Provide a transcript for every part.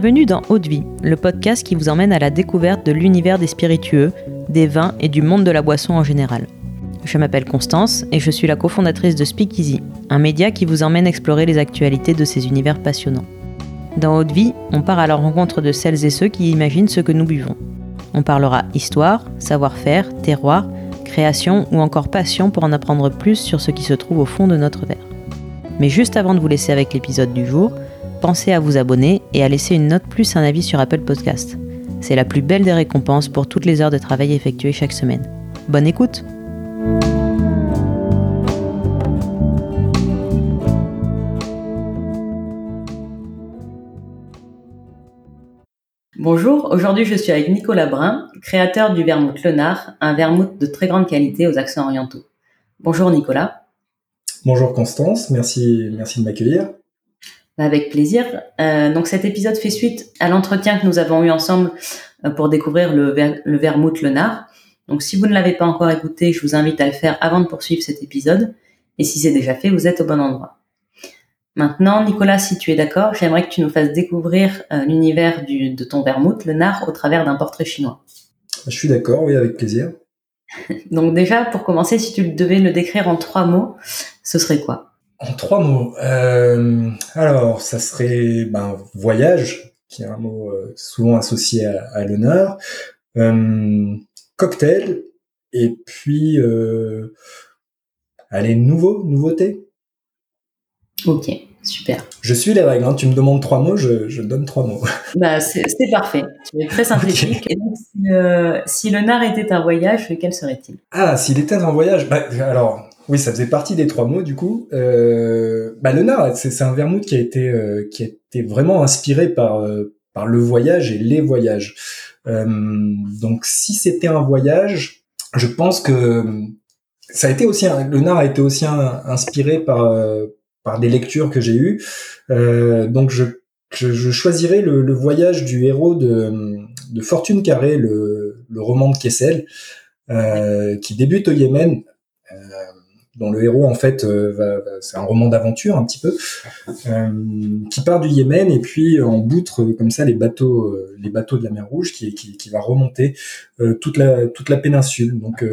Bienvenue dans Haute Vie, le podcast qui vous emmène à la découverte de l'univers des spiritueux, des vins et du monde de la boisson en général. Je m'appelle Constance et je suis la cofondatrice de Speakeasy, un média qui vous emmène explorer les actualités de ces univers passionnants. Dans Haute Vie, on part à la rencontre de celles et ceux qui imaginent ce que nous buvons. On parlera histoire, savoir-faire, terroir, création ou encore passion pour en apprendre plus sur ce qui se trouve au fond de notre verre. Mais juste avant de vous laisser avec l'épisode du jour, pensez à vous abonner et à laisser une note plus un avis sur Apple Podcast. C'est la plus belle des récompenses pour toutes les heures de travail effectuées chaque semaine. Bonne écoute Bonjour, aujourd'hui je suis avec Nicolas Brun, créateur du vermouth Lenard, un vermouth de très grande qualité aux accents orientaux. Bonjour Nicolas. Bonjour Constance, merci, merci de m'accueillir. Bah, avec plaisir. Euh, donc cet épisode fait suite à l'entretien que nous avons eu ensemble euh, pour découvrir le, ver le vermouth Lenard. Donc si vous ne l'avez pas encore écouté, je vous invite à le faire avant de poursuivre cet épisode. Et si c'est déjà fait, vous êtes au bon endroit. Maintenant, Nicolas, si tu es d'accord, j'aimerais que tu nous fasses découvrir euh, l'univers de ton vermouth, le nard, au travers d'un portrait chinois. Je suis d'accord, oui, avec plaisir. Donc déjà, pour commencer, si tu devais le décrire en trois mots, ce serait quoi? En trois mots. Euh, alors, ça serait ben, voyage, qui est un mot euh, souvent associé à, l'honneur, euh, cocktail, et puis, euh, allez, nouveau, nouveauté. Ok, super. Je suis les règles. Hein. Tu me demandes trois mots, je, je donne trois mots. Bah, c'est parfait. Tu es très synthétique. Et donc, si, euh, si le nard était un voyage, lequel serait-il? Ah, s'il était un voyage, bah, alors oui, ça faisait partie des trois mots du coup. Euh, bah, le nard, c'est un vermouth qui a été euh, qui a été vraiment inspiré par euh, par le voyage et les voyages. Euh, donc si c'était un voyage, je pense que ça a été aussi un, le nard a été aussi inspiré par par des lectures que j'ai eues. donc je, je, je choisirais le, le, voyage du héros de, de Fortune Carré, le, le roman de Kessel, qui débute au Yémen dont le héros en fait euh, c'est un roman d'aventure un petit peu euh, qui part du Yémen et puis en boutre euh, comme ça les bateaux les bateaux de la mer Rouge qui, qui, va remonter toute la toute la péninsule. Donc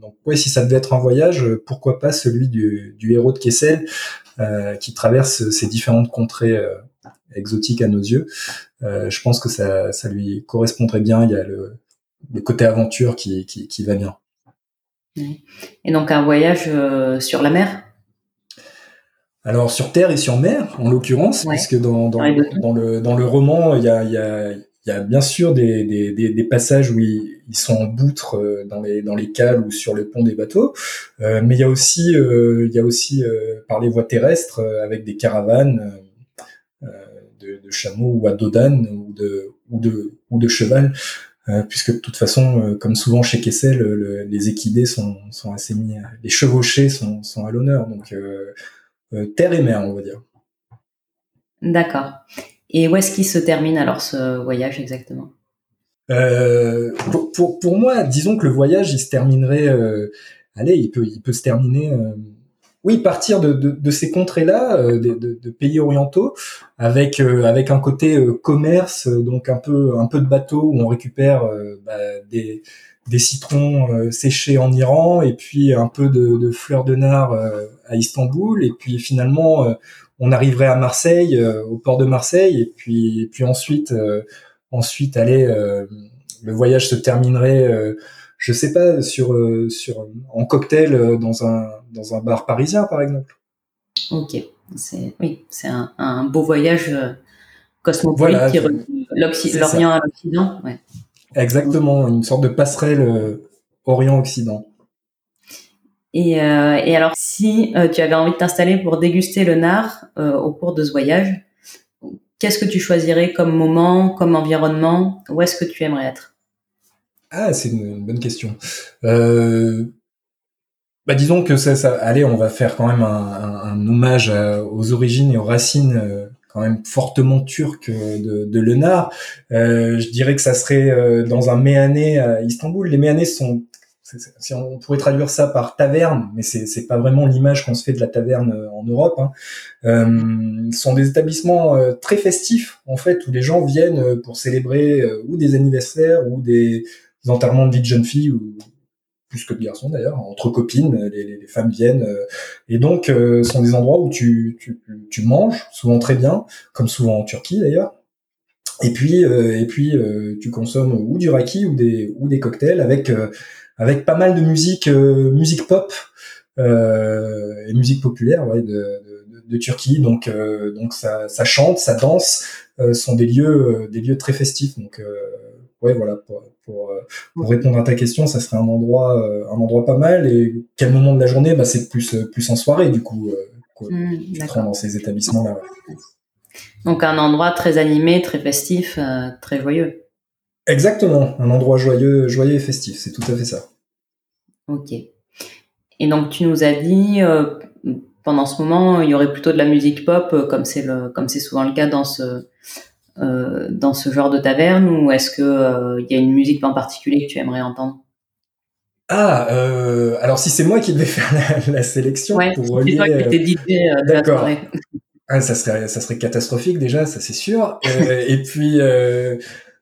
donc si ça devait être un voyage pourquoi pas celui du, du héros de Kessel qui traverse ces différentes contrées exotiques à nos yeux. Je pense que ça ça lui correspondrait bien. Il y a le, le côté aventure qui, qui va bien et donc un voyage euh, sur la mer? Alors sur terre et sur mer, en l'occurrence, puisque dans, dans, dans, le, dans le roman, il y a, y, a, y a bien sûr des, des, des, passages où ils, ils, sont en boutre euh, dans les, dans les cales ou sur le pont des bateaux, euh, mais il y a aussi, il y a aussi par les voies terrestres avec des caravanes de, de, chameaux ou à dos d'âne ou de, ou de, ou de cheval puisque de toute façon, euh, comme souvent chez Kessel, les équidés sont, sont assez mis, les chevauchés sont, sont à l'honneur, donc euh, terre et mer, on va dire. D'accord. Et où est-ce qu'il se termine alors ce voyage exactement? Euh, pour, pour, pour, moi, disons que le voyage, il se terminerait. Euh, allez, il peut, il peut se terminer euh, oui, partir de, de, de ces contrées-là, euh, de, de, pays orientaux, avec euh, avec un côté euh, commerce, donc un peu un peu de bateau où on récupère bah, des des citrons séchés en Iran et puis un peu de, de fleurs de nard à Istanbul. Et puis finalement on arriverait à Marseille, au port de Marseille et puis et puis ensuite ensuite aller le voyage se terminerait je sais pas sur sur en cocktail dans un dans un bar parisien, par exemple. Ok, c'est oui, c'est un, un, beau voyage euh, cosmopolite voilà, qui l'Orient à l'Occident. Ouais. Exactement, une sorte de passerelle euh, Orient-Occident. Et, euh, et, alors, si euh, tu avais envie de t'installer pour déguster le nard euh, au cours de ce voyage, qu'est-ce que tu choisirais comme moment, comme environnement? Où est-ce que tu aimerais être? Ah, c'est une, bonne question. Euh, bah disons que ça, ça, allez, on va faire quand même un, hommage aux origines et aux racines euh, quand même fortement turques de, de Lenard. Euh, je dirais que ça serait euh, dans un méané à Istanbul. Les méanés sont si on pourrait traduire ça par taverne, mais c'est c'est pas vraiment l'image qu'on se fait de la taverne en Europe. Hein. Euh, sont des établissements très festifs en fait où les gens viennent pour célébrer ou des anniversaires ou des, enterrements de vie de jeunes filles ou plus que de garçons d'ailleurs, entre copines, les, les, femmes viennent et donc ce sont des endroits où tu, tu, tu manges souvent très bien, comme souvent en Turquie d'ailleurs. Et puis et puis tu consommes ou du raki ou des ou des cocktails avec avec pas mal de musique, euh, musique pop euh, et musique populaire ouais, de, de, de Turquie. Donc, euh, donc ça, ça, chante, ça danse, sont des lieux, des lieux très festifs. Donc, ouais, voilà. Pour, pour, pour, répondre à ta question, ça serait un endroit, un endroit pas mal. Et quel moment de la journée? Bah, c'est plus, plus en soirée du coup. Mmh, tu te rends dans ces établissements-là. Donc un endroit très animé, très festif, très joyeux. Exactement, un endroit joyeux, joyeux et festif, c'est tout à fait ça. Ok. Et donc tu nous as dit euh, pendant ce moment, il y aurait plutôt de la musique pop, euh, comme c'est souvent le cas dans ce euh, dans ce genre de taverne, ou est-ce que il y a une musique en particulier que tu aimerais entendre? Ah, alors si c'est moi qui devais faire la, sélection pour relier, toi qui étais DJ de la soirée. Ah, ça serait ça serait catastrophique déjà, ça c'est sûr. et puis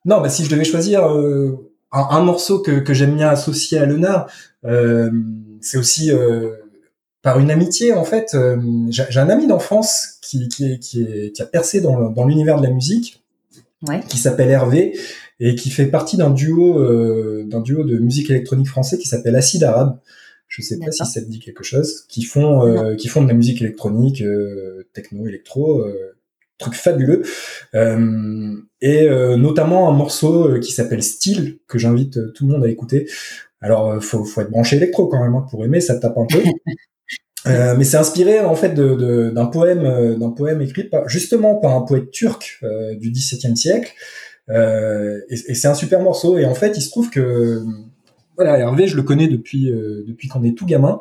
non, bah si je devais choisir euh, un, morceau que, que j'aime bien associer à Lena, euh, c'est aussi euh, par une amitié en fait. J'ai un ami d'enfance qui, qui, qui, qui, a percé dans, dans l'univers de la musique, ouais. qui s'appelle Hervé et qui fait partie d'un duo d'un duo de musique électronique français qui s'appelle Acide Arabe. Je sais pas si ça te dit quelque chose. Qui font qui font de la musique électronique, techno, électro truc fabuleux euh, et euh, notamment un morceau euh, qui s'appelle Style que j'invite tout le monde à écouter alors faut, faut être branché électro quand même hein, pour aimer ça tape un peu mais c'est inspiré en fait d'un de, d'un poème d'un poème écrit par, justement par un poète turc du XVIIe siècle et, et c'est un super morceau et en fait il se trouve que voilà, Hervé, je le connais depuis euh, depuis qu'on est tout gamin.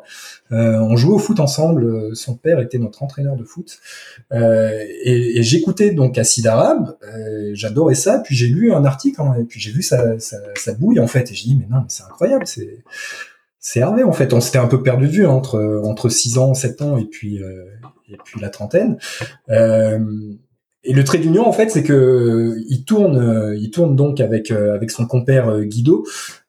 Euh, on jouait au foot ensemble. Son père était notre entraîneur de foot. Euh, et, et j'écoutais donc Acide Arabe. Euh, J'adorais ça. Puis j'ai lu un article hein, et puis j'ai vu sa, sa, sa, bouille en fait. Et j'ai dit mais non, mais c'est incroyable. C'est c'est Hervé en fait. On s'était un peu perdu de vue hein, entre entre 6 ans, 7 ans et puis euh, et puis la trentaine. Euh, et le trait d'union, en fait, c'est que il tourne, il tourne donc avec avec son compère Guido,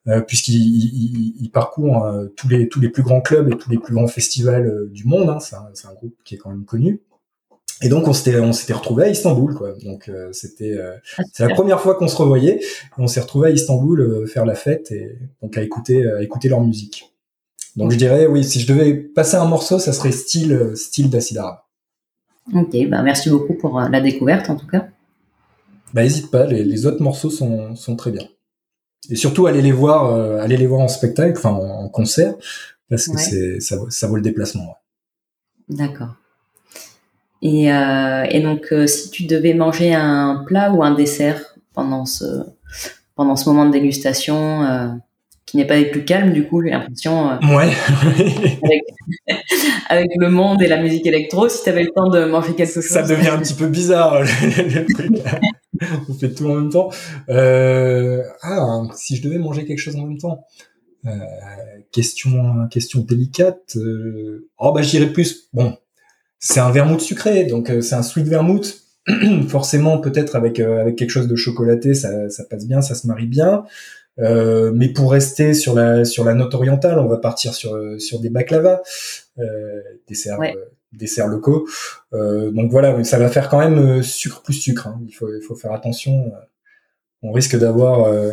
euh, puisqu'il il, il parcourt euh, tous les tous les plus grands clubs et tous les plus grands festivals euh, du monde. Hein, c'est un, un, groupe qui est quand même connu. Et donc on s'était on s'était retrouvé à Istanbul quoi. Donc c'était ah, c'est la première fois qu'on se revoyait. On s'est retrouvé à Istanbul faire la fête et donc à écouter à écouter leur musique. Donc je dirais oui si je devais passer un morceau ça serait style style d'Acid Arabe. Ok bah merci beaucoup pour la découverte en tout cas. Bah hésite pas les, les autres morceaux sont sont très bien et surtout aller les voir, euh, aller les voir en spectacle, enfin en, concert, parce que c'est ça, ça, vaut le déplacement. D'accord. Et, euh, et donc, euh, si tu devais manger un plat ou un dessert pendant ce pendant ce moment de dégustation, euh, qui n'est pas les plus calmes, du coup, j'ai l'impression. ouais. avec, avec, le monde et la musique électro, si tu avais le temps de manger quelque chose. Ça devient un petit peu bizarre. le truc. on fait tout en même temps. Euh, ah, si je devais manger quelque chose en même temps. Euh, question, question délicate. Euh, oh bah j'irais plus. Bon, c'est un vermouth sucré, donc euh, c'est un sweet vermouth. Forcément, peut-être avec euh, avec quelque chose de chocolaté, ça, ça passe bien, ça se marie bien. Euh, mais pour rester sur la sur la note orientale, on va partir sur sur des baklava, euh, desserts ouais desserts locaux. Euh, donc voilà, ça va faire quand même euh, sucre plus sucre. Hein. Il, faut, il faut faire attention. On risque d'avoir euh,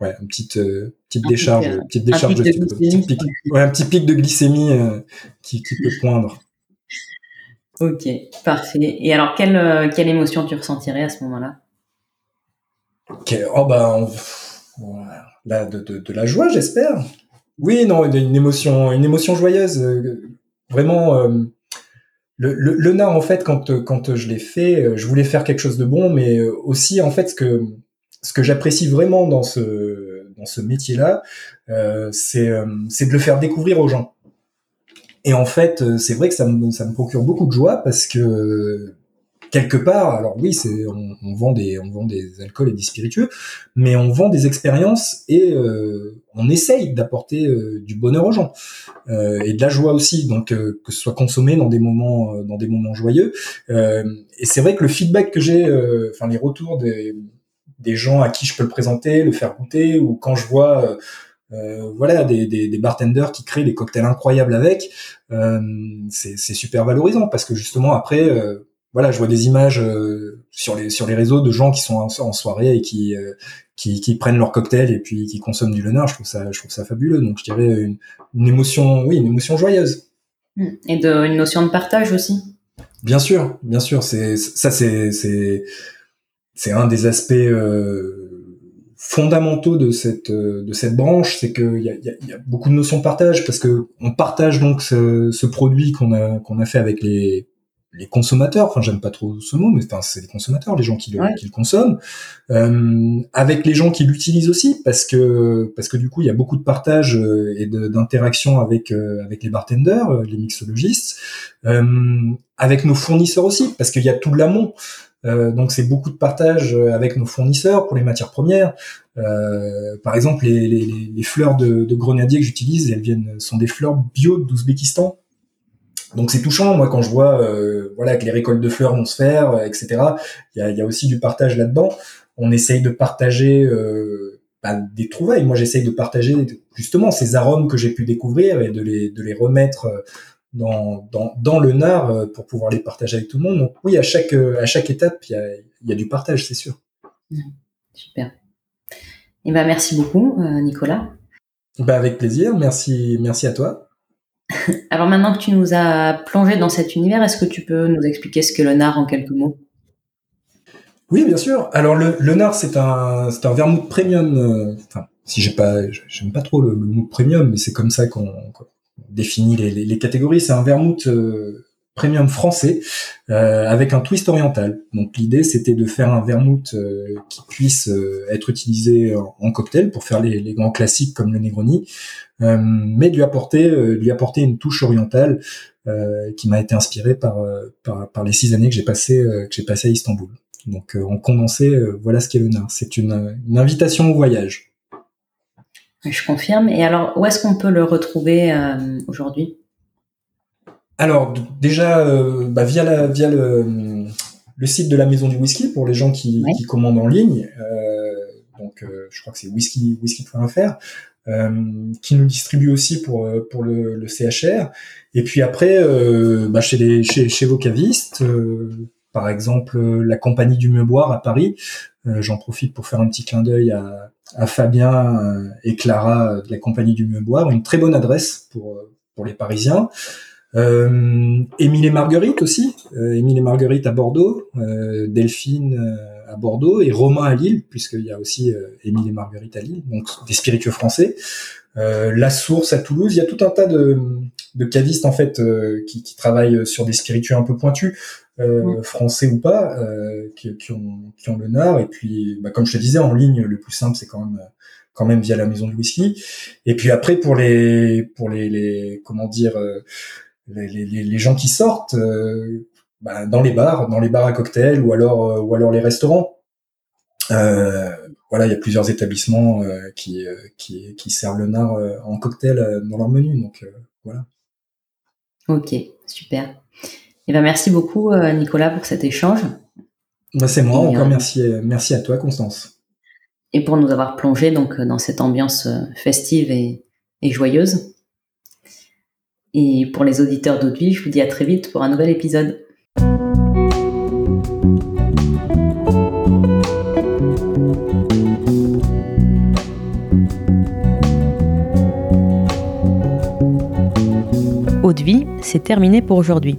ouais, une petite, euh, petite décharge, pic, petite décharge de, sucre, petit pic, ouais, un petit pic de glycémie euh, qui, qui peut poindre. Ok, parfait. Et alors, quelle, quelle émotion tu ressentirais à ce moment-là? Okay. Oh ben, là, de, de, de la joie, j'espère. Oui, non, une émotion, une émotion joyeuse vraiment euh, le, le, le, nard en fait quand quand je l'ai fait, euh, je voulais faire quelque chose de bon, mais euh, aussi en fait ce que ce que j'apprécie vraiment dans ce dans ce métier-là, euh, c'est c'est de le faire découvrir aux gens. Et en fait, c'est vrai que ça me ça me procure beaucoup de joie parce que quelque part, alors oui, c'est on, on, vend des on vend des alcools et des spiritueux, mais on vend des expériences et euh, on essaye d'apporter euh, du bonheur aux gens euh, et de la joie aussi, donc que ce soit consommé dans des moments dans des moments joyeux. et c'est vrai que le feedback que j'ai, enfin les retours des des gens à qui je peux le présenter, le faire goûter, ou quand je vois euh, voilà des, des, des, bartenders qui créent des cocktails incroyables avec euh, c'est super valorisant parce que justement après euh, voilà, je vois des images euh, sur les sur les réseaux de gens qui sont en, soirée et qui, euh, qui, qui prennent leur cocktail et puis qui consomment du Lenard. Je trouve ça je trouve ça fabuleux. Donc je dirais une, une émotion, oui, une émotion joyeuse. Et de, une notion de partage aussi. Bien sûr, bien sûr. C'est ça, c'est c'est c'est un des aspects euh, fondamentaux de cette de cette branche, c'est qu'il y a, y, a, y a beaucoup de notions de partage parce que on partage donc ce, ce produit qu'on a qu'on a fait avec les les consommateurs, enfin j'aime pas trop ce mot, mais enfin c'est les consommateurs, les gens qui le, qui le consomment, euh, avec les gens qui l'utilisent aussi, parce que parce que du coup il y a beaucoup de partage euh, et d'interaction avec euh, avec les bartenders, euh, les mixologistes, avec nos fournisseurs aussi, parce qu'il y a tout l'amont. Donc c'est beaucoup de partage avec nos fournisseurs pour les matières premières. par exemple, les, les, les fleurs de, de grenadier que j'utilise, elles viennent sont des fleurs bio d'Ouzbékistan donc c'est touchant, moi, quand je vois euh, voilà que les récoltes de fleurs vont se faire, euh, etc. Il y a, y a, aussi du partage là-dedans. On essaye de partager euh, bah, des trouvailles. Moi, j'essaye de partager justement ces arômes que j'ai pu découvrir et de les, de les remettre euh, dans, dans, dans le nard pour pouvoir les partager avec tout le monde. Donc oui, à chaque, à chaque étape, il y a, y a du partage, c'est sûr. Super. Et eh ben, merci beaucoup, Nicolas. Bah, avec plaisir. Merci, merci à toi. Alors maintenant que tu nous as plongé dans cet univers, est-ce que tu peux nous expliquer ce qu'est le nard en quelques mots? Oui, bien sûr. Alors le, le nard, c'est un, c'est un vermouth premium. Euh, enfin, si j'ai pas, j'aime pas trop le, mot premium, mais c'est comme ça qu'on, définit les, les, catégories. C'est un vermouth euh, premium français euh, avec un twist oriental. Donc l'idée c'était de faire un vermouth euh, qui puisse être utilisé en, cocktail pour faire les, les, grands classiques comme le Negroni, mais de lui apporter lui apporter une touche orientale qui m'a été inspirée par, par, par les six années que j'ai passé que j'ai passé à Istanbul. Donc en condensé, voilà ce qu'est le Nard. C'est une, une invitation au voyage. Je confirme. Et alors, où est-ce qu'on peut le retrouver aujourd'hui? Alors déjà euh, bah, via la via le, le, site de la maison du whisky pour les gens qui, qui commandent en ligne. Euh, donc euh, je crois que c'est whisky whisky.fr euh, qui nous distribue aussi pour pour le, le CHR. Et puis après bah, chez les chez, chez vos cavistes. Par exemple, la compagnie du Meuboire à Paris. J'en profite pour faire un petit clin d'œil à, Fabien et Clara de la compagnie du Meuboire. Une très bonne adresse pour pour les Parisiens. Euh, Émile et Marguerite aussi, euh, Émile et Marguerite à Bordeaux, euh, Delphine euh, à Bordeaux et Romain à Lille, puisqu'il y a aussi euh, Émile et Marguerite à Lille, donc des spiritueux français. Euh, la Source à Toulouse, il y a tout un tas de, de cavistes en fait qui, qui, travaillent sur des spiritueux un peu pointus, mm. français ou pas, qui, qui, ont, qui ont le nard. Et puis, bah, comme je te disais, en ligne, le plus simple, c'est quand même quand même via la maison du whisky. Et puis après, pour les pour les, les comment dire les, les, les, gens qui sortent euh, bah, dans les bars, dans les bars à cocktails ou alors euh, ou alors les restaurants. Euh, voilà, il y a plusieurs établissements qui, qui, qui servent le nard en cocktail dans leur menu, donc voilà. Ok, super. Et eh ben merci beaucoup Nicolas pour cet échange. Bah, c'est moi. Encore merci, merci à toi Constance. Et pour nous avoir plongé donc dans cette ambiance festive et, et joyeuse. Et pour les auditeurs d'Audevie, je vous dis à très vite pour un nouvel épisode. Audevie, c'est terminé pour aujourd'hui.